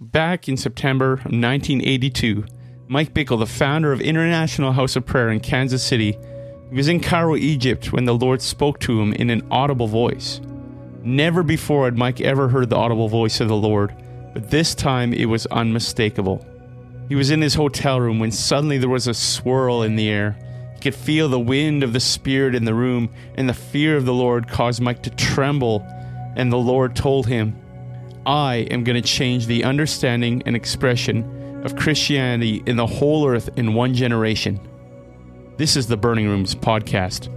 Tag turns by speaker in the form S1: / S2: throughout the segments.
S1: Back in September of 1982, Mike Bickle, the founder of International House of Prayer in Kansas City, was in Cairo, Egypt when the Lord spoke to him in an audible voice. Never before had Mike ever heard the audible voice of the Lord, but this time it was unmistakable. He was in his hotel room when suddenly there was a swirl in the air. He could feel the wind of the Spirit in the room, and the fear of the Lord caused Mike to tremble. And the Lord told him, I am going to change the understanding and expression of Christianity in the whole earth in one generation. This is the Burning Rooms podcast.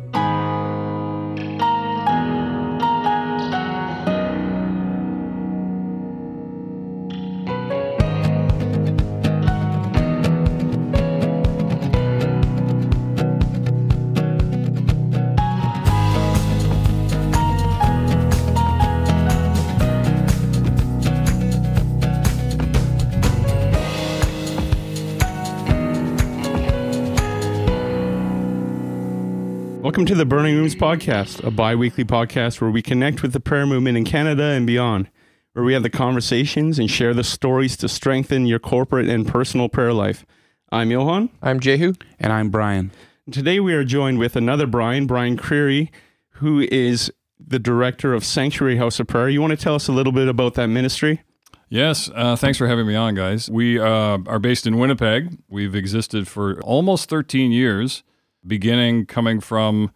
S1: Welcome to the Burning Rooms podcast, a bi weekly podcast where we connect with the prayer movement in Canada and beyond, where we have the conversations and share the stories to strengthen your corporate and personal prayer life. I'm Johan.
S2: I'm Jehu.
S3: And I'm Brian.
S1: Today we are joined with another Brian, Brian Creary, who is the director of Sanctuary House of Prayer. You want to tell us a little bit about that ministry?
S4: Yes, uh, thanks for having me on, guys. We uh, are based in Winnipeg. We've existed for almost 13 years beginning coming from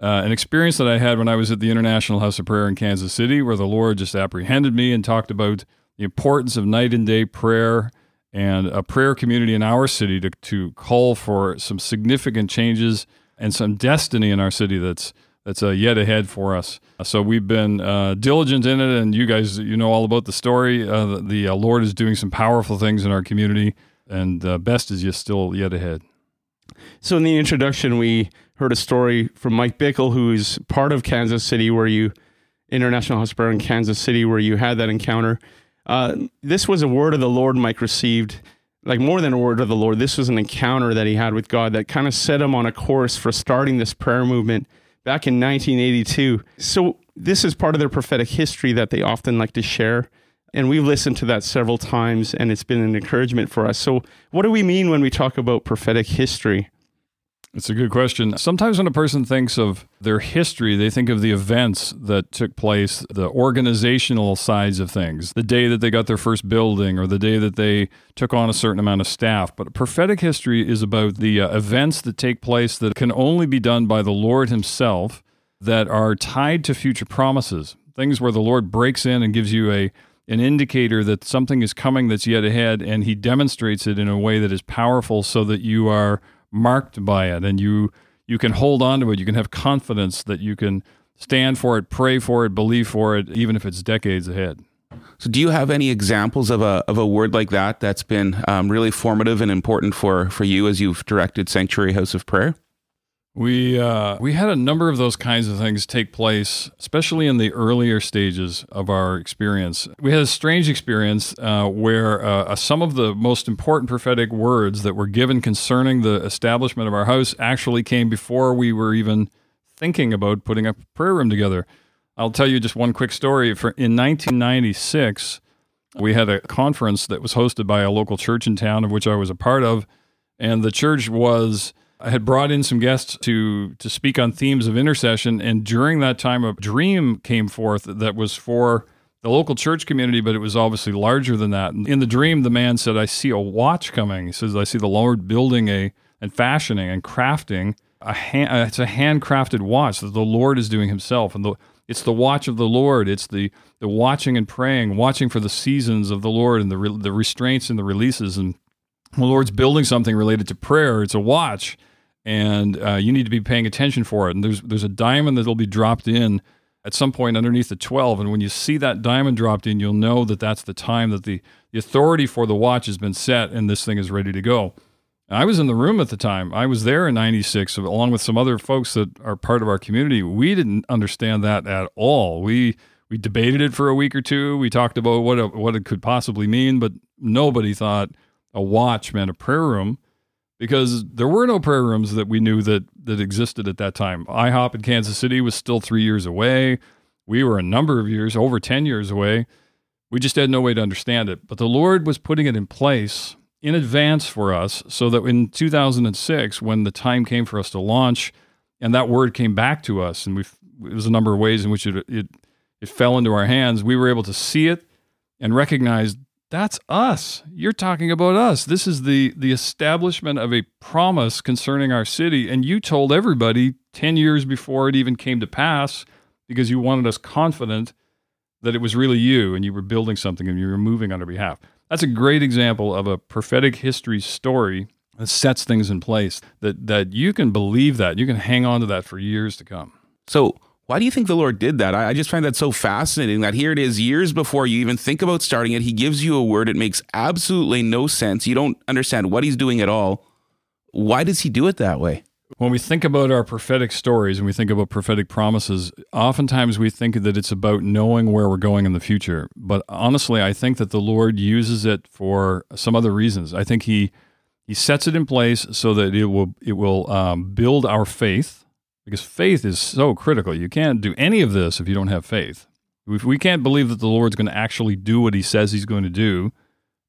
S4: uh, an experience that I had when I was at the International House of Prayer in Kansas City, where the Lord just apprehended me and talked about the importance of night and day prayer and a prayer community in our city to, to call for some significant changes and some destiny in our city that's that's uh, yet ahead for us. So we've been uh, diligent in it, and you guys, you know all about the story. Uh, the, the uh, Lord is doing some powerful things in our community, and uh, best is just still yet ahead.
S1: So, in the introduction, we heard a story from Mike Bickle, who's part of Kansas City, where you, International Hospital in Kansas City, where you had that encounter. Uh, this was a word of the Lord Mike received, like more than a word of the Lord. This was an encounter that he had with God that kind of set him on a course for starting this prayer movement back in 1982. So, this is part of their prophetic history that they often like to share. And we've listened to that several times, and it's been an encouragement for us. So, what do we mean when we talk about prophetic history?
S4: It's a good question. Sometimes when a person thinks of their history, they think of the events that took place, the organizational sides of things, the day that they got their first building or the day that they took on a certain amount of staff. But prophetic history is about the uh, events that take place that can only be done by the Lord Himself that are tied to future promises, things where the Lord breaks in and gives you a an indicator that something is coming that's yet ahead, and he demonstrates it in a way that is powerful so that you are marked by it and you you can hold on to it. You can have confidence that you can stand for it, pray for it, believe for it, even if it's decades ahead.
S3: So, do you have any examples of a of a word like that that's been um, really formative and important for for you as you've directed Sanctuary House of Prayer?
S4: We uh, we had a number of those kinds of things take place, especially in the earlier stages of our experience. We had a strange experience uh, where uh, some of the most important prophetic words that were given concerning the establishment of our house actually came before we were even thinking about putting a prayer room together. I'll tell you just one quick story. For in 1996, we had a conference that was hosted by a local church in town, of which I was a part of, and the church was I had brought in some guests to to speak on themes of intercession, and during that time, a dream came forth that was for the local church community, but it was obviously larger than that. In the dream, the man said, "I see a watch coming." He says, "I see the Lord building a and fashioning and crafting a hand, uh, it's a handcrafted watch that the Lord is doing Himself, and the it's the watch of the Lord. It's the the watching and praying, watching for the seasons of the Lord and the re, the restraints and the releases. And the Lord's building something related to prayer. It's a watch, and uh, you need to be paying attention for it. And there's there's a diamond that'll be dropped in at some point underneath the 12. And when you see that diamond dropped in, you'll know that that's the time that the, the authority for the watch has been set and this thing is ready to go. I was in the room at the time. I was there in 96 along with some other folks that are part of our community. We didn't understand that at all. We we debated it for a week or two. We talked about what a, what it could possibly mean, but nobody thought a watch meant a prayer room because there were no prayer rooms that we knew that that existed at that time. IHOP in Kansas City was still three years away. We were a number of years, over ten years away. We just had no way to understand it. But the Lord was putting it in place in advance for us so that in 2006, when the time came for us to launch, and that word came back to us, and we it was a number of ways in which it, it it fell into our hands. We were able to see it and recognize that's us. You're talking about us. This is the the establishment of a promise concerning our city, and you told everybody ten years before it even came to pass because you wanted us confident that it was really you and you were building something and you were moving on our behalf. That's a great example of a prophetic history story that sets things in place that that you can believe that you can hang on to that for years to come.
S3: So, why do you think the Lord did that? I, just find that so fascinating that here it is, years before you even think about starting it, He gives you a word. It makes absolutely no sense. You don't understand what He's doing at all. Why does He do it that way?
S4: When we think about our prophetic stories and we think about prophetic promises, oftentimes we think that it's about knowing where we're going in the future. But honestly, I think that the Lord uses it for some other reasons. I think He He sets it in place so that it will it will um, build our faith, because faith is so critical. You can't do any of this if you don't have faith. If we can't believe that the Lord's going to actually do what He says He's going to do,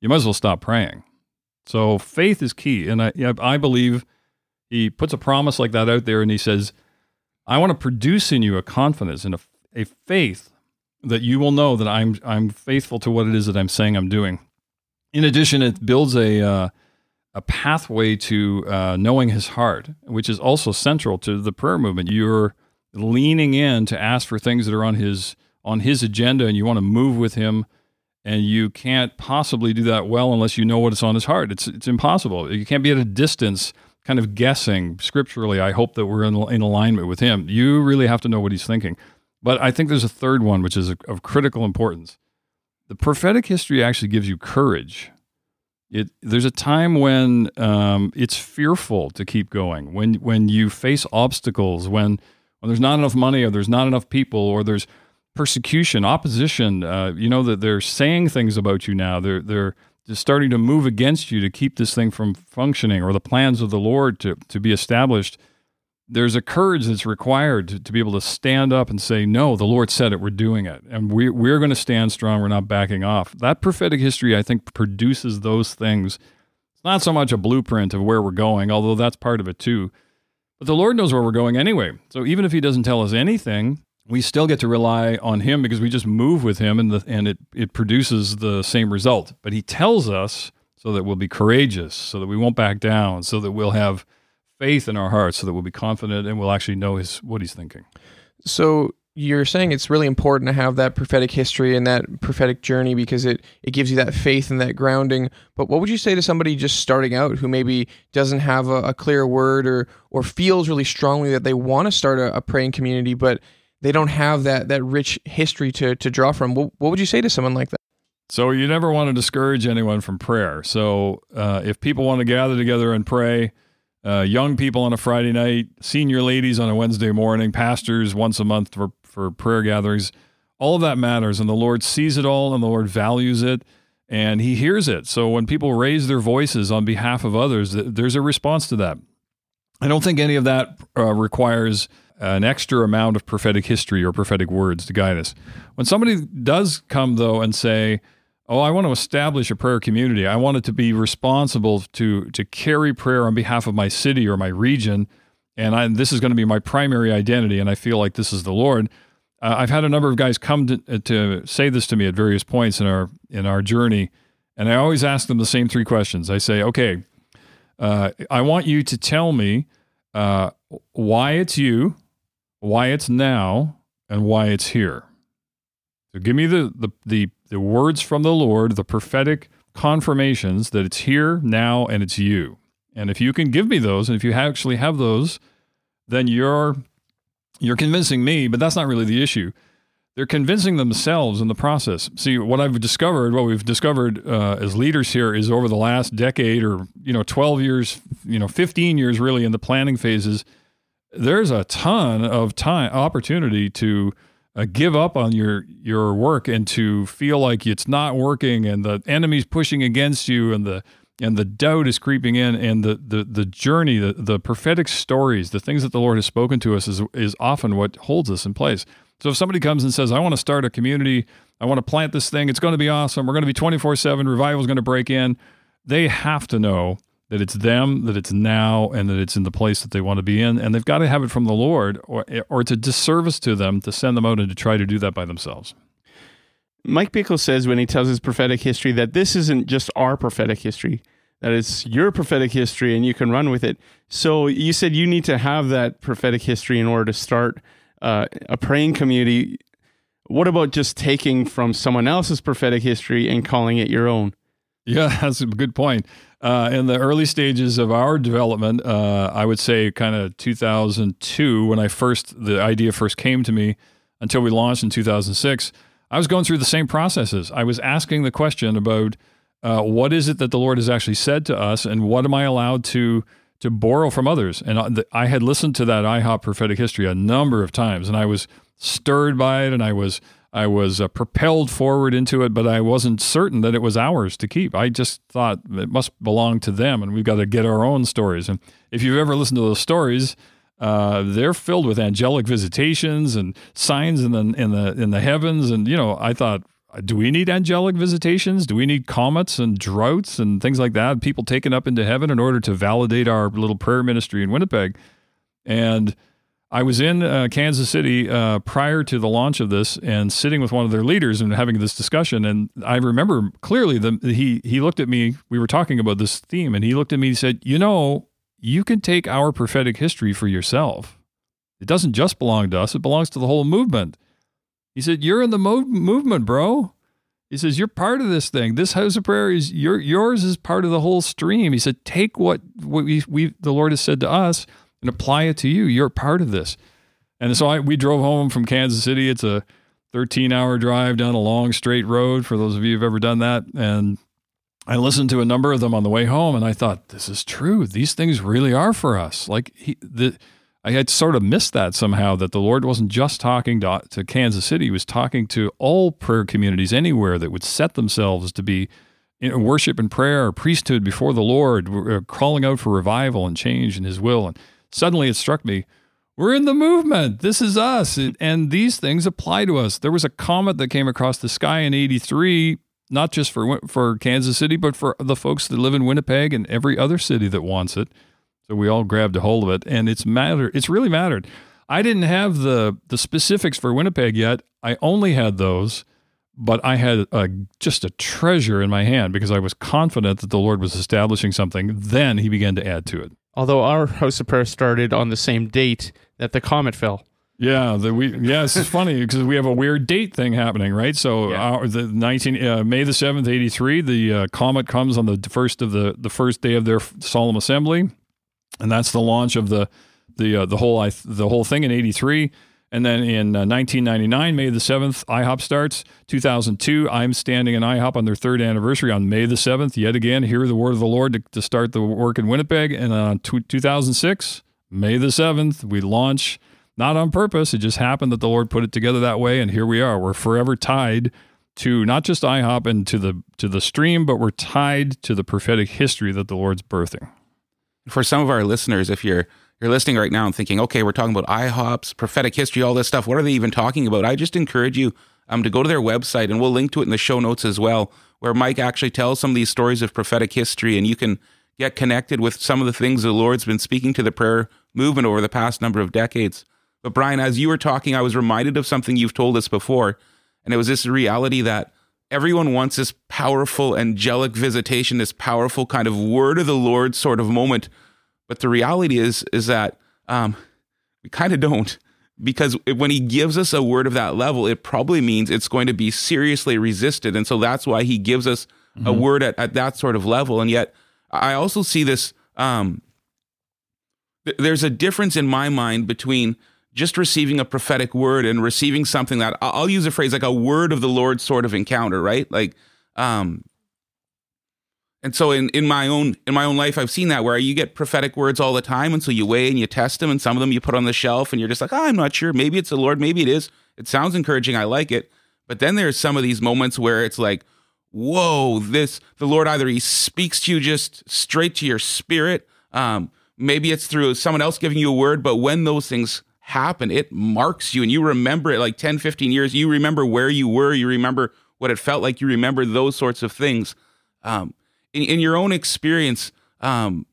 S4: you might as well stop praying. So faith is key, and I I believe he puts a promise like that out there and he says, I want to produce in you a confidence and a, a faith that you will know that I'm I'm faithful to what it is that I'm saying I'm doing. In addition, it builds a uh, a pathway to uh, knowing His heart, which is also central to the prayer movement. You're leaning in to ask for things that are on His on His agenda, and you want to move with Him. And you can't possibly do that well unless you know what is on His heart. It's it's impossible. You can't be at a distance kind of guessing scripturally. I hope that we're in, in alignment with him. You really have to know what he's thinking. But I think there's a third one, which is of critical importance. The prophetic history actually gives you courage. It, there's a time when um, it's fearful to keep going, when, when you face obstacles, when, when there's not enough money or there's not enough people or there's persecution, opposition. Uh, you know that they're saying things about you now. They're, they're, is starting to move against you to keep this thing from functioning or the plans of the Lord to, to be established, there's a courage that's required to, to be able to stand up and say, No, the Lord said it, we're doing it. And we, we're going to stand strong, we're not backing off. That prophetic history, I think, produces those things. It's not so much a blueprint of where we're going, although that's part of it too. But the Lord knows where we're going anyway. So even if He doesn't tell us anything, we still get to rely on him because we just move with him and the, and it it produces the same result. But he tells us so that we'll be courageous, so that we won't back down, so that we'll have faith in our hearts, so that we'll be confident and we'll actually know his what he's thinking.
S2: So you're saying it's really important to have that prophetic history and that prophetic journey because it it gives you that faith and that grounding. But what would you say to somebody just starting out who maybe doesn't have a, a clear word or or feels really strongly that they want to start a, a praying community, but they don't have that that rich history to to draw from. What, what would you say to someone like that?
S4: So you never want to discourage anyone from prayer. So uh, if people want to gather together and pray, uh, young people on a Friday night, senior ladies on a Wednesday morning, pastors once a month for for prayer gatherings, all of that matters, and the Lord sees it all, and the Lord values it. And he hears it. So when people raise their voices on behalf of others, there's a response to that. I don't think any of that uh, requires an extra amount of prophetic history or prophetic words to guide us. When somebody does come, though, and say, Oh, I want to establish a prayer community. I want it to be responsible to, to carry prayer on behalf of my city or my region. And I, this is going to be my primary identity. And I feel like this is the Lord. Uh, I've had a number of guys come to, uh, to say this to me at various points in our, in our journey. And I always ask them the same three questions. I say, okay, uh, I want you to tell me uh, why it's you, why it's now, and why it's here. So give me the, the, the, the words from the Lord, the prophetic confirmations that it's here, now, and it's you. And if you can give me those, and if you actually have those, then you're you're convincing me, but that's not really the issue. They're convincing themselves in the process. See, what I've discovered, what we've discovered uh, as leaders here, is over the last decade, or you know, twelve years, you know, fifteen years, really, in the planning phases there's a ton of time opportunity to uh, give up on your your work and to feel like it's not working and the enemy's pushing against you and the and the doubt is creeping in and the the the journey the, the prophetic stories the things that the lord has spoken to us is is often what holds us in place. So if somebody comes and says, I want to start a community, I want to plant this thing, it's going to be awesome, we're going to be 24 7, revival is going to break in, they have to know that it's them, that it's now, and that it's in the place that they want to be in. And they've got to have it from the Lord, or, or it's a disservice to them to send them out and to try to do that by themselves.
S1: Mike Bickle says when he tells his prophetic history that this isn't just our prophetic history, that it's your prophetic history and you can run with it. So you said you need to have that prophetic history in order to start uh, a praying community. What about just taking from someone else's prophetic history and calling it your own?
S4: Yeah, that's a good point. Uh, in the early stages of our development, uh, I would say kind of 2002, when I first the idea first came to me, until we launched in 2006, I was going through the same processes. I was asking the question about uh, what is it that the Lord has actually said to us, and what am I allowed to to borrow from others? And I had listened to that IHOP prophetic history a number of times, and I was stirred by it, and I was I was uh, propelled forward into it, but I wasn't certain that it was ours to keep. I just thought it must belong to them, and we've got to get our own stories. And if you've ever listened to those stories, uh, they're filled with angelic visitations and signs in the in the in the heavens. And you know, I thought, do we need angelic visitations? Do we need comets and droughts and things like that? People taken up into heaven in order to validate our little prayer ministry in Winnipeg, and I was in uh, Kansas City uh, prior to the launch of this and sitting with one of their leaders and having this discussion. And I remember clearly the, he he looked at me. We were talking about this theme, and he looked at me. and said, "You know, you can take our prophetic history for yourself. It doesn't just belong to us; it belongs to the whole movement." He said, "You're in the mo- movement, bro." He says, "You're part of this thing. This house of prayer is your yours is part of the whole stream." He said, "Take what what we, we the Lord has said to us." And apply it to you. You're part of this. And so I, we drove home from Kansas City. It's a 13 hour drive down a long straight road for those of you who've ever done that. And I listened to a number of them on the way home and I thought, this is true. These things really are for us. Like he, the, I had sort of missed that somehow that the Lord wasn't just talking to, to Kansas City, he was talking to all prayer communities anywhere that would set themselves to be in worship and prayer, priesthood before the Lord, uh, calling out for revival and change in his will. And suddenly it struck me we're in the movement. This is us. And these things apply to us. There was a comet that came across the sky in 83, not just for, for Kansas City, but for the folks that live in Winnipeg and every other city that wants it. So we all grabbed a hold of it and it's mattered. It's really mattered. I didn't have the, the specifics for Winnipeg yet. I only had those, but I had a, just a treasure in my hand because I was confident that the Lord was establishing something. Then he began to add to it.
S1: Although our House of Prayer started on the same date that the comet fell.
S4: Yeah, the we yeah, it's funny because we have a weird date thing happening, right? So yeah. our, the nineteen uh, May the seventh, eighty three, the uh, comet comes on the first of the the first day of their solemn assembly, and that's the launch of the the uh, the whole I, the whole thing in eighty three. And then in 1999, uh, May the 7th, IHOP starts. 2002, I'm standing in IHOP on their third anniversary on May the 7th. Yet again, hear the word of the Lord to, to start the work in Winnipeg. And on t- 2006, May the 7th, we launch, not on purpose. It just happened that the Lord put it together that way. And here we are. We're forever tied to not just IHOP and to the to the stream, but we're tied to the prophetic history that the Lord's birthing.
S3: For some of our listeners, if you're you're listening right now and thinking, okay, we're talking about IHOPs, prophetic history, all this stuff. What are they even talking about? I just encourage you um, to go to their website, and we'll link to it in the show notes as well, where Mike actually tells some of these stories of prophetic history, and you can get connected with some of the things the Lord's been speaking to the prayer movement over the past number of decades. But Brian, as you were talking, I was reminded of something you've told us before, and it was this reality that everyone wants this powerful angelic visitation, this powerful kind of word of the Lord sort of moment but the reality is is that um, we kind of don't because when he gives us a word of that level, it probably means it's going to be seriously resisted, and so that's why he gives us mm-hmm. a word at, at that sort of level. And yet, I also see this. Um, th- there's a difference in my mind between just receiving a prophetic word and receiving something that I'll use a phrase like a word of the Lord sort of encounter, right? Like, um, and so in, in my own in my own life, I've seen that where you get prophetic words all the time, and so you weigh and you test them, and some of them you put on the shelf, and you're just like, oh, I'm not sure. Maybe it's the Lord, maybe it is. It sounds encouraging. I like it. But then there's some of these moments where it's like, whoa, this the Lord either He speaks to you just straight to your spirit. Um, maybe it's through someone else giving you a word, but when those things happen, it marks you and you remember it like 10, 15 years. You remember where you were, you remember what it felt like, you remember those sorts of things. Um, in, in your own experience, um,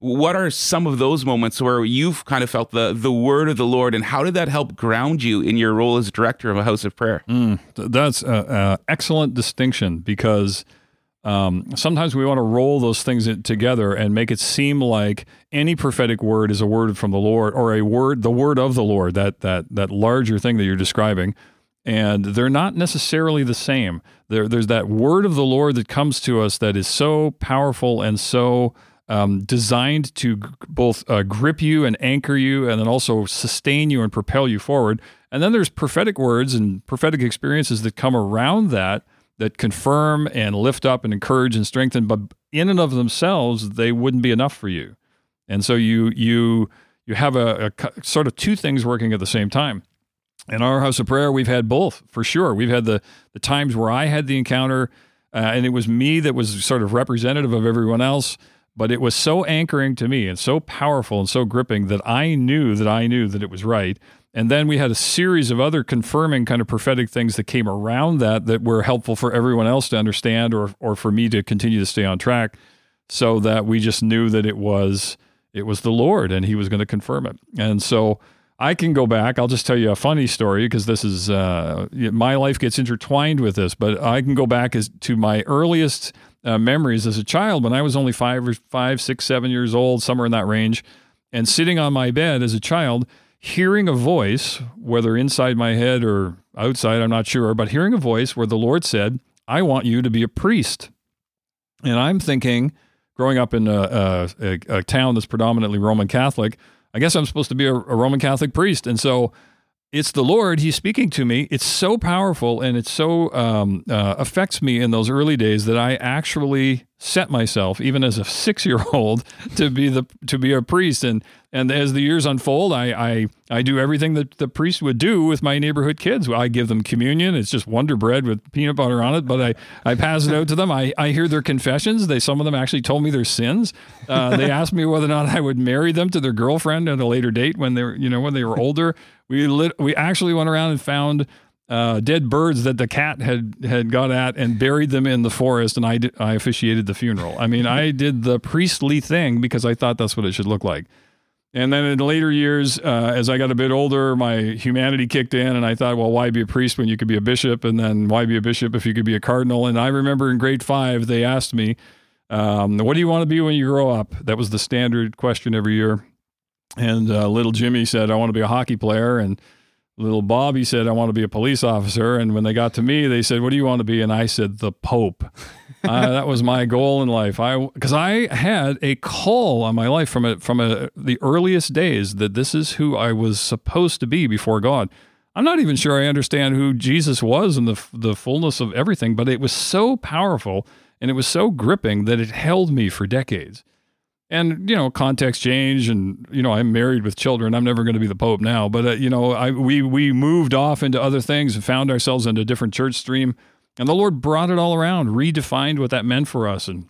S3: what are some of those moments where you've kind of felt the the word of the Lord, and how did that help ground you in your role as director of a house of prayer?
S4: Mm, that's an excellent distinction because um, sometimes we want to roll those things together and make it seem like any prophetic word is a word from the Lord or a word, the word of the Lord, that that that larger thing that you're describing. And they're not necessarily the same. There, there's that word of the Lord that comes to us that is so powerful and so um, designed to g- both uh, grip you and anchor you, and then also sustain you and propel you forward. And then there's prophetic words and prophetic experiences that come around that that confirm and lift up and encourage and strengthen, but in and of themselves, they wouldn't be enough for you. And so you you you have a, a sort of two things working at the same time. In our house of prayer, we've had both for sure. We've had the the times where I had the encounter, uh, and it was me that was sort of representative of everyone else. But it was so anchoring to me and so powerful and so gripping that I knew that I knew that it was right. And then we had a series of other confirming kind of prophetic things that came around that that were helpful for everyone else to understand or or for me to continue to stay on track so that we just knew that it was it was the Lord and he was going to confirm it. And so I can go back. I'll just tell you a funny story because this is uh, my life gets intertwined with this. But I can go back as to my earliest uh, memories as a child when I was only five or five, six, seven years old, somewhere in that range, and sitting on my bed as a child hearing a voice, whether inside my head or outside, I'm not sure, but hearing a voice where the Lord said, I want you to be a priest. And I'm thinking, growing up in a, a, a town that's predominantly Roman Catholic, I guess I'm supposed to be a, a Roman Catholic priest. And so it's the Lord. He's speaking to me. It's so powerful and it so um, uh, affects me in those early days that I actually set myself, even as a six year old, to be the to be a priest. And and as the years unfold, I, I I do everything that the priest would do with my neighborhood kids. I give them communion. It's just Wonder Bread with peanut butter on it, but I, I pass it out to them. I, I hear their confessions. They some of them actually told me their sins. Uh, they asked me whether or not I would marry them to their girlfriend at a later date when they were you know when they were older. We lit, we actually went around and found uh, dead birds that the cat had had got at and buried them in the forest, and I I officiated the funeral. I mean, I did the priestly thing because I thought that's what it should look like. And then in later years, uh, as I got a bit older, my humanity kicked in, and I thought, well, why be a priest when you could be a bishop? And then why be a bishop if you could be a cardinal? And I remember in grade five, they asked me, um, what do you want to be when you grow up? That was the standard question every year. And uh, little Jimmy said, I want to be a hockey player. And little Bobby said, I want to be a police officer. And when they got to me, they said, What do you want to be? And I said, The Pope. uh, that was my goal in life. I because I had a call on my life from a, from a, the earliest days that this is who I was supposed to be before God. I'm not even sure I understand who Jesus was and the the fullness of everything, but it was so powerful and it was so gripping that it held me for decades and you know context change and you know i'm married with children. I'm never going to be the pope now. But uh, you know I, we we moved off into other things and found ourselves into a different church stream. And the lord brought it all around redefined what that meant for us and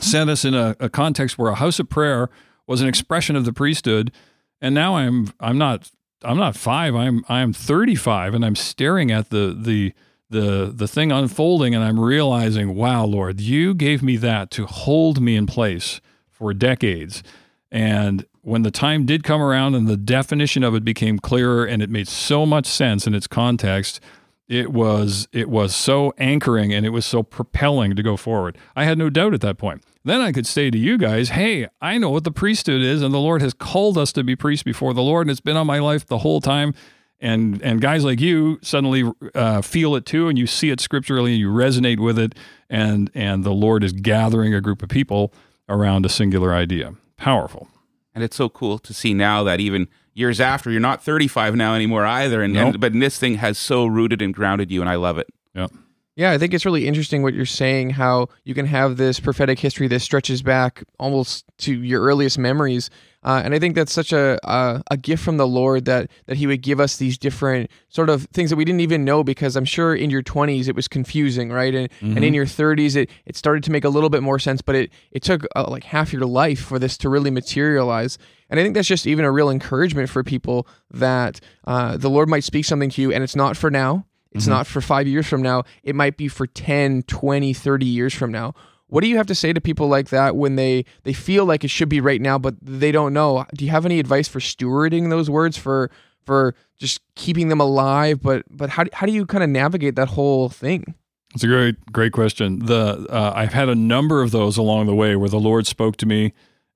S4: sent us in a, a context where a house of prayer was an expression of the priesthood. And now i'm i'm not i'm not five i'm i'm 35 and i'm staring at the the the the thing unfolding and i'm realizing wow lord you gave me that to hold me in place for decades. And when the time did come around and the definition of it became clearer and it made so much sense in its context, it was it was so anchoring and it was so propelling to go forward. I had no doubt at that point. Then I could say to you guys, "Hey, I know what the priesthood is and the Lord has called us to be priests before the Lord and it's been on my life the whole time." And and guys like you suddenly uh, feel it too and you see it scripturally and you resonate with it and and the Lord is gathering a group of people around a singular idea. Powerful.
S3: And it's so cool to see now that even years after, you're not 35 now anymore either. And, nope. and but this thing has so rooted and grounded you, and I love it.
S4: Yeah.
S2: Yeah, I think it's really interesting what you're saying. How you can have this prophetic history that stretches back almost to your earliest memories, uh, and I think that's such a, a a gift from the Lord that that He would give us these different sort of things that we didn't even know. Because I'm sure in your 20s it was confusing, right? And and in your 30s it it started to make a little bit more sense, but it it took uh, like half your life for this to really materialize. And I think that's just even a real encouragement for people that uh, the Lord might speak something to you, and it's not for now. It's not for five years from now. It might be for 10, 20, 30 years from now. What do you have to say to people like that when they, they feel like it should be right now, but they don't know? Do you have any advice for stewarding those words, for for just keeping them alive? But but how, how do you kind of navigate that whole thing?
S4: It's a great, great question. The uh, I've had a number of those along the way where the Lord spoke to me,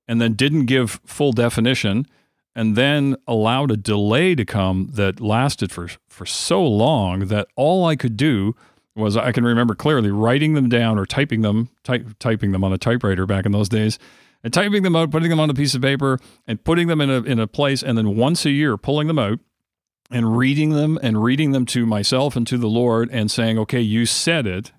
S4: and then didn't give full definition, and then allowed a delay to come that lasted for for so long that all I could do was I can remember clearly writing them down or typing them, type, typing them on a typewriter back in those days, and typing them out, putting them on a piece of paper, and putting them in a in a place, and then once a year pulling them out and reading them and reading them to myself and to the Lord and saying, okay, you said it.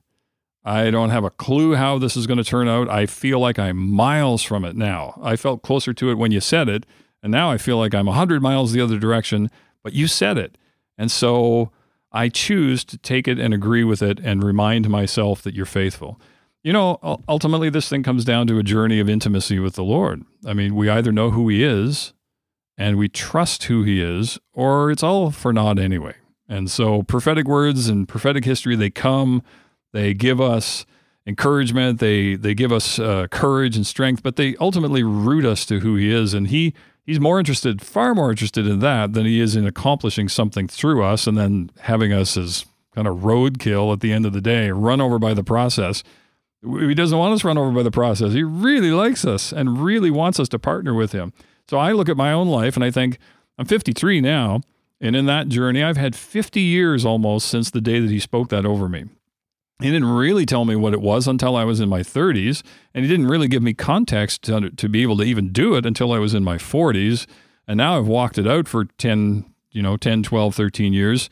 S4: I don't have a clue how this is going to turn out. I feel like I'm miles from it now. I felt closer to it when you said it. And now I feel like I'm 100 miles the other direction, but you said it. And so I choose to take it and agree with it and remind myself that you're faithful. You know, ultimately, this thing comes down to a journey of intimacy with the Lord. I mean, we either know who He is and we trust who He is, or it's all for naught anyway. And so, prophetic words and prophetic history, they come, they give us encouragement, they they give us uh, courage and strength, but they ultimately root us to who He is. And He He's more interested, far more interested in that than He is in accomplishing something through us and then having us as kind of roadkill at the end of the day, run over by the process. He doesn't want us run over by the process. He really likes us and really wants us to partner with him. So I look at my own life and I think I'm 53 now. And in that journey, I've had 50 years almost since the day that he spoke that over me. He didn't really tell me what it was until I was in my 30s. And he didn't really give me context to, to be able to even do it until I was in my 40s. And now I've walked it out for 10, you know, 10, 12, 13 years.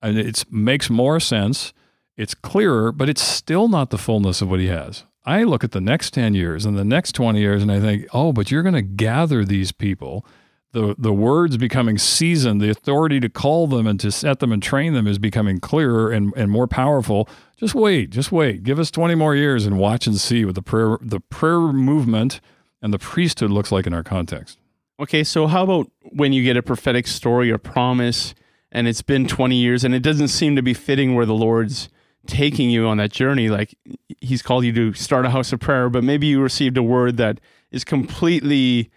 S4: And it makes more sense it's clearer, but it's still not the fullness of what he has. I look at the next 10 years and the next 20 years and I think, oh, but you're going to gather these people. The, the words becoming seasoned, the authority to call them and to set them and train them is becoming clearer and, and more powerful. Just wait, just wait. Give us 20 more years and watch and see what the prayer, the prayer movement and the priesthood looks like in our context.
S1: Okay, so how about when you get a prophetic story or promise and it's been 20 years and it doesn't seem to be fitting where the Lord's taking you on that journey? Like he's called you to start a house of prayer, but maybe you received a word that is completely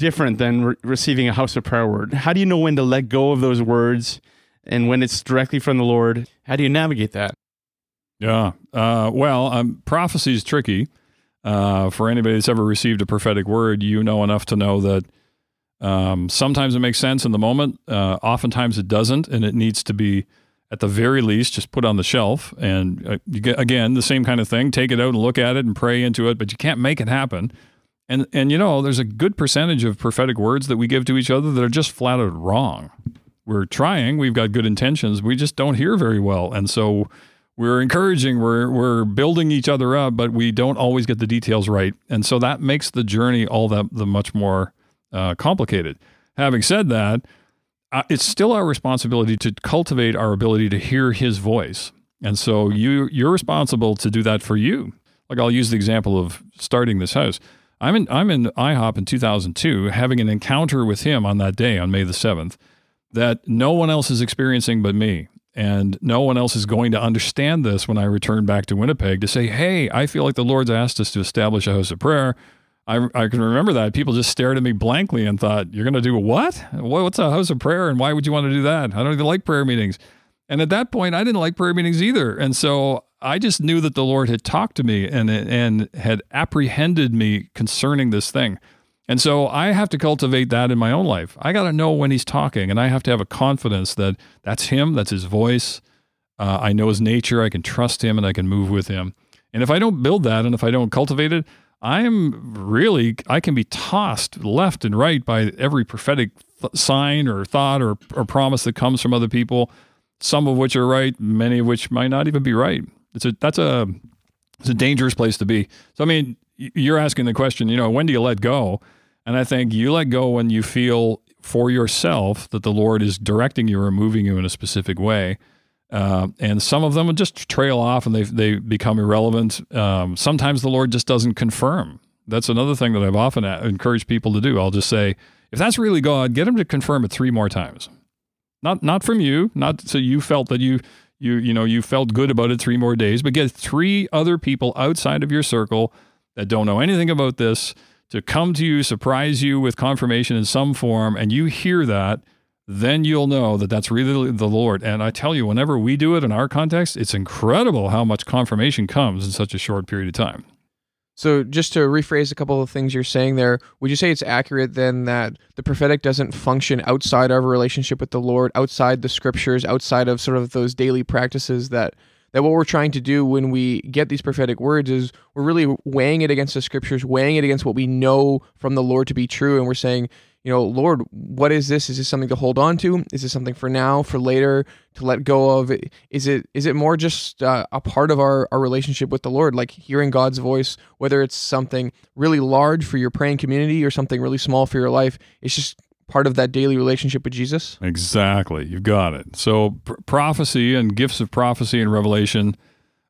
S1: different than re- receiving a house of prayer word. How do you know when to let go of those words and when it's directly from the Lord? How do you navigate that?
S4: Yeah. Uh, well, um, prophecy is tricky. Uh, for anybody that's ever received a prophetic word, you know enough to know that um, sometimes it makes sense in the moment. Uh, oftentimes it doesn't, and it needs to be, at the very least, just put on the shelf. And uh, get, again, the same kind of thing. Take it out and look at it and pray into it, but you can't make it happen. And and you know, there's a good percentage of prophetic words that we give to each other that are just flat out wrong. We're trying. We've got good intentions. We just don't hear very well, and so we're encouraging. We're we're building each other up, but we don't always get the details right, and so that makes the journey all that the much more uh, complicated. Having said that, uh, it's still our responsibility to cultivate our ability to hear His voice, and so you you're responsible to do that for you. Like I'll use the example of starting this house. I'm in I'm in IHOP in 2002, having an encounter with Him on that day on May the seventh, that no one else is experiencing but me. And no one else is going to understand this when I return back to Winnipeg to say, hey, I feel like the Lord's asked us to establish a house of prayer. I, I can remember that. People just stared at me blankly and thought, You're going to do what? What's a house of prayer? And why would you want to do that? I don't even like prayer meetings. And at that point, I didn't like prayer meetings either. And so I just knew that the Lord had talked to me and, and had apprehended me concerning this thing. And so I have to cultivate that in my own life. I got to know when he's talking, and I have to have a confidence that that's him, that's his voice. Uh, I know his nature. I can trust him and I can move with him. And if I don't build that and if I don't cultivate it, I'm really, I can be tossed left and right by every prophetic th- sign or thought or, or promise that comes from other people, some of which are right, many of which might not even be right. It's a that's a it's a dangerous place to be. So I mean, you're asking the question, you know, when do you let go? And I think you let go when you feel for yourself that the Lord is directing you or moving you in a specific way. Uh, and some of them will just trail off and they they become irrelevant. Um, sometimes the Lord just doesn't confirm. That's another thing that I've often encouraged people to do. I'll just say, if that's really God, get him to confirm it three more times. Not not from you, not so you felt that you you you know you felt good about it three more days, but get three other people outside of your circle that don't know anything about this to come to you, surprise you with confirmation in some form, and you hear that, then you'll know that that's really the Lord. And I tell you, whenever we do it in our context, it's incredible how much confirmation comes in such a short period of time.
S2: So, just to rephrase a couple of things you're saying there, would you say it's accurate then that the prophetic doesn't function outside of a relationship with the Lord, outside the scriptures, outside of sort of those daily practices that that what we're trying to do when we get these prophetic words is we're really weighing it against the scriptures, weighing it against what we know from the Lord to be true, and we're saying, you know, Lord, what is this? Is this something to hold on to? Is this something for now, for later, to let go of? Is it is it more just uh, a part of our, our relationship with the Lord, like hearing God's voice, whether it's something really large for your praying community or something really small for your life? It's just part of that daily relationship with Jesus?
S4: Exactly. You've got it. So, pr- prophecy and gifts of prophecy and revelation,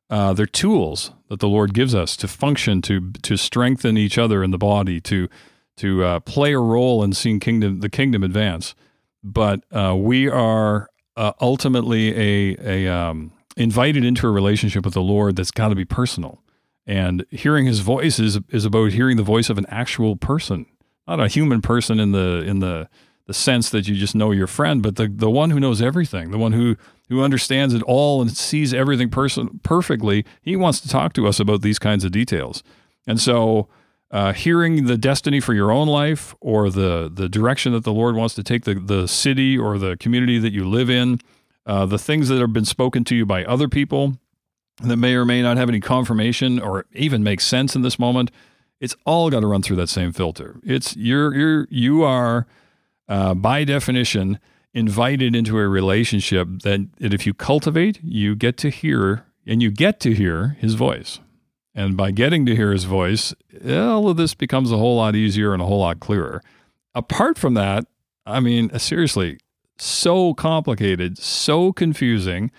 S4: uh, they're tools that the Lord gives us to function, to to strengthen each other in the body, to to uh, play a role in seeing kingdom the kingdom advance. But uh, we are uh, ultimately a a um, invited into a relationship with the Lord that's got to be personal. And hearing His voice is is about hearing the voice of an actual person not a human person in the in the the sense that you just know your friend, but the the one who knows everything, the one who who understands it all and sees everything person perfectly. He wants to talk to us about these kinds of details, and so. Uh, hearing the destiny for your own life or the the direction that the Lord wants to take the, the city or the community that you live in, uh, the things that have been spoken to you by other people that may or may not have any confirmation or even make sense in this moment, it's all got to run through that same filter. It's you're you're you are uh, by definition invited into a relationship that, that if you cultivate, you get to hear and you get to hear his voice. And by getting to hear his voice, all of this becomes a whole lot easier and a whole lot clearer. Apart from that, I mean, seriously, so complicated, so confusing,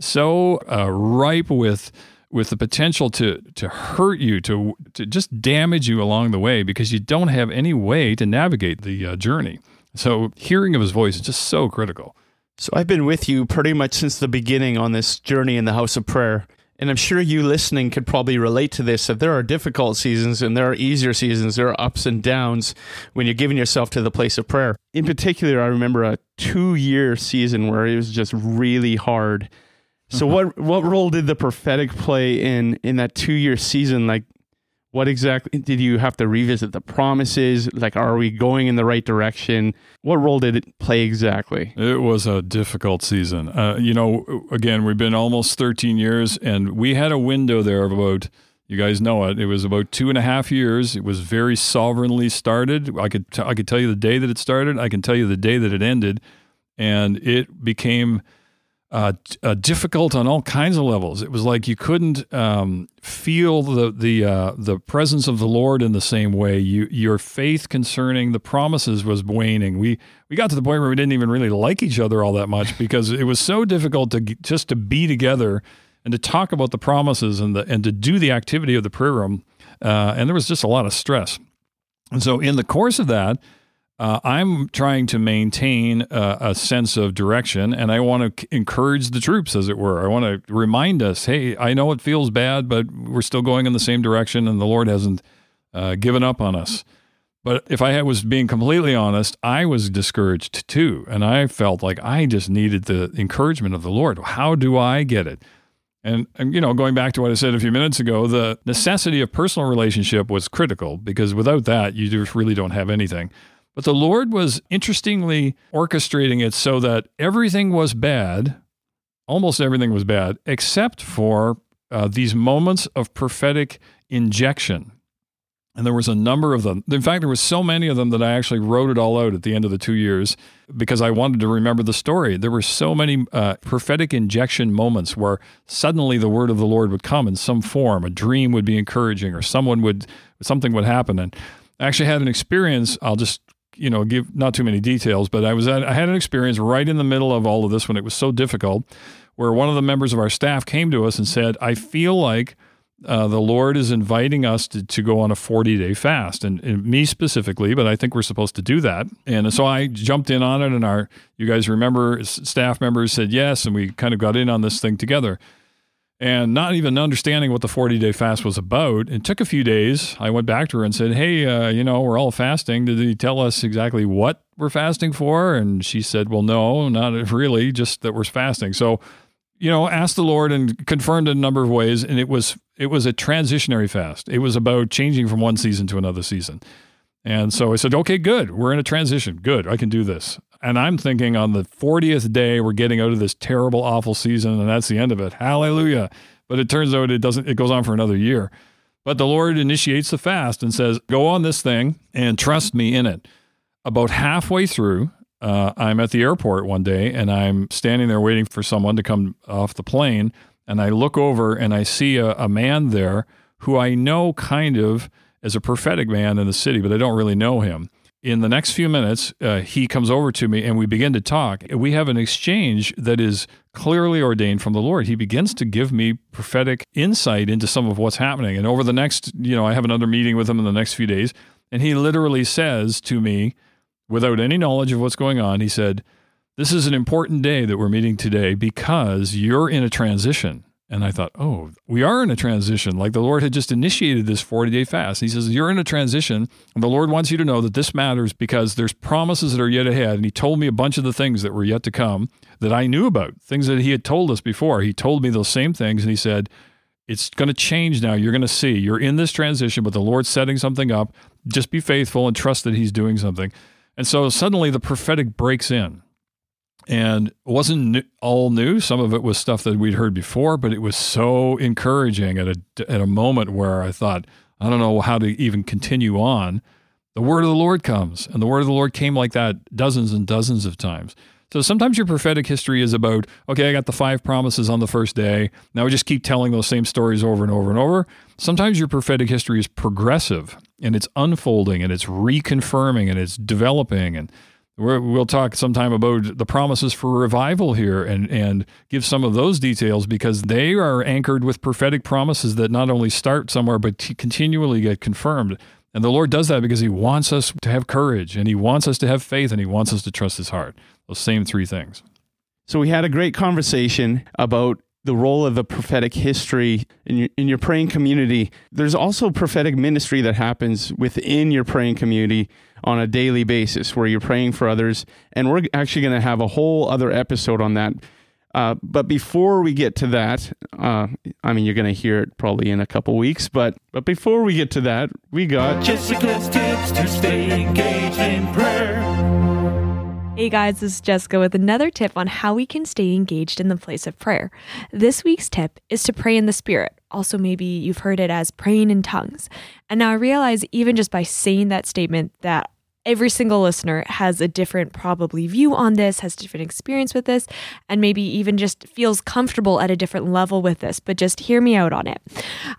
S4: so uh, ripe with with the potential to to hurt you, to to just damage you along the way because you don't have any way to navigate the uh, journey. So hearing of his voice is just so critical.
S1: So I've been with you pretty much since the beginning on this journey in the house of prayer. And I'm sure you listening could probably relate to this that there are difficult seasons and there are easier seasons. There are ups and downs when you're giving yourself to the place of prayer. In particular, I remember a two year season where it was just really hard so what what role did the prophetic play in in that two year season? Like, what exactly did you have to revisit the promises? Like, are we going in the right direction? What role did it play exactly?
S4: It was a difficult season. Uh, you know, again, we've been almost 13 years, and we had a window there of about. You guys know it. It was about two and a half years. It was very sovereignly started. I could t- I could tell you the day that it started. I can tell you the day that it ended, and it became uh, uh, difficult on all kinds of levels. It was like you couldn't um, feel the the uh, the presence of the Lord in the same way. You your faith concerning the promises was waning. We we got to the point where we didn't even really like each other all that much because it was so difficult to just to be together and to talk about the promises and the and to do the activity of the prayer room. Uh, and there was just a lot of stress. And so in the course of that uh, I'm trying to maintain a, a, sense of direction and I want to encourage the troops, as it were. I want to remind us hey, I know it feels bad, but we're still going in the same direction and the Lord hasn't uh, given up on us. But if I was being completely honest, I was discouraged too. And I felt like I just needed the encouragement of the Lord. How do I get it? And, and, you know, going back to what I said a few minutes ago, the necessity of personal relationship was critical because without that, you just really don't have anything. But the Lord was interestingly orchestrating it so that everything was bad, almost everything was bad, except for uh, these moments of prophetic injection. And there was a number of them. In fact, there was so many of them that I actually wrote it all out at the end of the two years because I wanted to remember the story. There were so many uh, prophetic injection moments where suddenly the word of the Lord would come in some form. A dream would be encouraging, or someone would something would happen. And I actually had an experience. I'll just you know give not too many details, but I was at, I had an experience right in the middle of all of this when it was so difficult, where one of the members of our staff came to us and said, "I feel like." uh, the Lord is inviting us to, to go on a 40 day fast, and, and, me specifically, but I think we're supposed to do that. And so I jumped in on it, and our, you guys remember, staff members said yes, and we kind of got in on this thing together. And not even understanding what the 40 day fast was about. It took a few days. I went back to her and said, Hey, uh, you know, we're all fasting. Did he tell us exactly what we're fasting for? And she said, Well, no, not really, just that we're fasting. So you know, asked the Lord and confirmed in a number of ways, and it was it was a transitionary fast. It was about changing from one season to another season. And so I said, okay, good. We're in a transition. Good. I can do this. And I'm thinking on the 40th day, we're getting out of this terrible, awful season, and that's the end of it. Hallelujah. But it turns out it doesn't, it goes on for another year. But the Lord initiates the fast and says, go on this thing and trust me in it. About halfway through, uh, I'm at the airport one day and I'm standing there waiting for someone to come off the plane. And I look over and I see a, a man there who I know kind of as a prophetic man in the city, but I don't really know him. In the next few minutes, uh, he comes over to me and we begin to talk. We have an exchange that is clearly ordained from the Lord. He begins to give me prophetic insight into some of what's happening. And over the next, you know, I have another meeting with him in the next few days. And he literally says to me, without any knowledge of what's going on, he said, This is an important day that we're meeting today because you're in a transition. And I thought, oh, we are in a transition. Like the Lord had just initiated this 40 day fast. He says, You're in a transition. And the Lord wants you to know that this matters because there's promises that are yet ahead. And He told me a bunch of the things that were yet to come that I knew about, things that He had told us before. He told me those same things. And He said, It's going to change now. You're going to see. You're in this transition, but the Lord's setting something up. Just be faithful and trust that He's doing something. And so suddenly the prophetic breaks in. And it wasn't all new. Some of it was stuff that we'd heard before, but it was so encouraging at a, at a moment where I thought, I don't know how to even continue on. The word of the Lord comes, and the word of the Lord came like that dozens and dozens of times. So sometimes your prophetic history is about, okay, I got the five promises on the first day. Now we just keep telling those same stories over and over and over. Sometimes your prophetic history is progressive and it's unfolding and it's reconfirming and it's developing. And we will talk sometime about the promises for revival here and, and give some of those details because they are anchored with prophetic promises that not only start somewhere but continually get confirmed. And the Lord does that because He wants us to have courage and He wants us to have faith and He wants us to trust His heart. Those same three things.
S1: So we had a great conversation about the role of the prophetic history in your, in your praying community. There's also prophetic ministry that happens within your praying community on a daily basis where you're praying for others. And we're actually going to have a whole other episode on that. Uh, but before we get to that, uh, I mean, you're going to hear it probably in a couple weeks. But but before we get to that, we got
S5: Jessica's tips to stay engaged in prayer.
S6: Hey guys, this is Jessica with another tip on how we can stay engaged in the place of prayer. This week's tip is to pray in the Spirit. Also, maybe you've heard it as praying in tongues. And now I realize, even just by saying that statement, that every single listener has a different probably view on this has different experience with this and maybe even just feels comfortable at a different level with this but just hear me out on it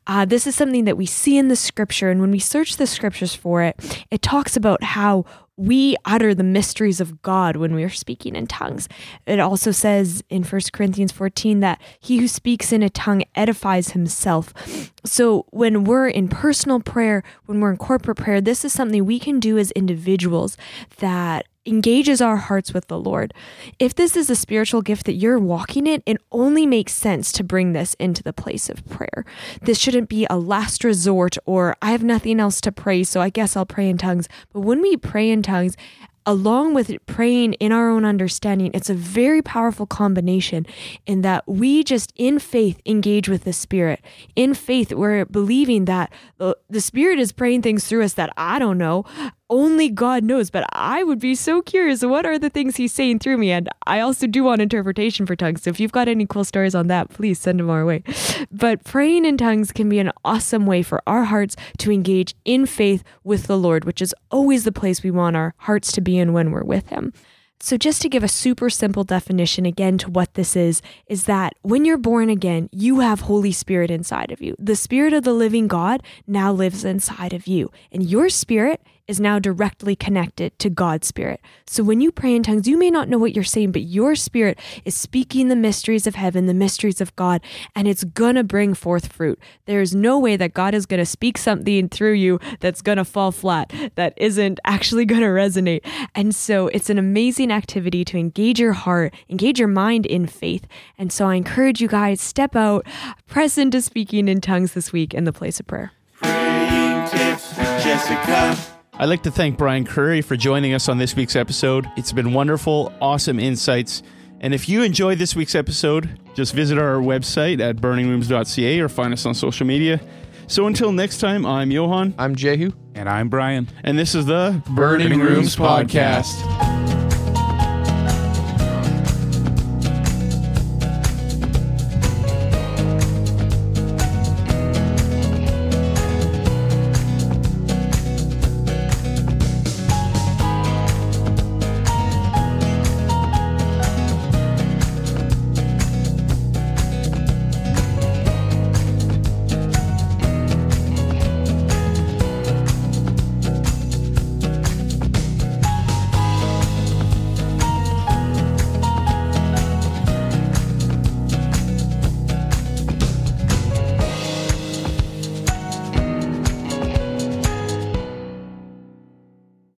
S6: uh, this is something that we see in the scripture and when we search the scriptures for it it talks about how we utter the mysteries of God when we are speaking in tongues. It also says in 1 Corinthians 14 that he who speaks in a tongue edifies himself. So when we're in personal prayer, when we're in corporate prayer, this is something we can do as individuals that engages our hearts with the Lord. If this is a spiritual gift that you're walking in, it only makes sense to bring this into the place of prayer. This shouldn't be a last resort or I have nothing else to pray, so I guess I'll pray in tongues. But when we pray in tongues, along with praying in our own understanding, it's a very powerful combination in that we just in faith engage with the Spirit. In faith, we're believing that the, the Spirit is praying things through us that I don't know. Only God knows, but I would be so curious. What are the things He's saying through me? And I also do want interpretation for tongues. So if you've got any cool stories on that, please send them our way. But praying in tongues can be an awesome way for our hearts to engage in faith with the Lord, which is always the place we want our hearts to be in when we're with Him. So, just to give a super simple definition again to what this is, is that when you're born again, you have Holy Spirit inside of you. The Spirit of the living God now lives inside of you, and your spirit is now directly connected to God's Spirit. So when you pray in tongues, you may not know what you're saying, but your spirit is speaking the mysteries of heaven, the mysteries of God, and it's gonna bring forth fruit. There's no way that God is gonna speak something through you that's gonna fall flat, that isn't actually gonna resonate. And so it's an amazing activity to engage your heart, engage your mind in faith. And so I encourage you guys, step out, press into speaking in tongues this week in the place of prayer.
S5: Jessica.
S1: I'd like to thank Brian Curry for joining us on this week's episode. It's been wonderful, awesome insights. And if you enjoyed this week's episode, just visit our website at burningrooms.ca or find us on social media. So until next time, I'm Johan,
S2: I'm Jehu.
S3: And I'm Brian.
S1: and this is the
S2: Burning Rooms Podcast.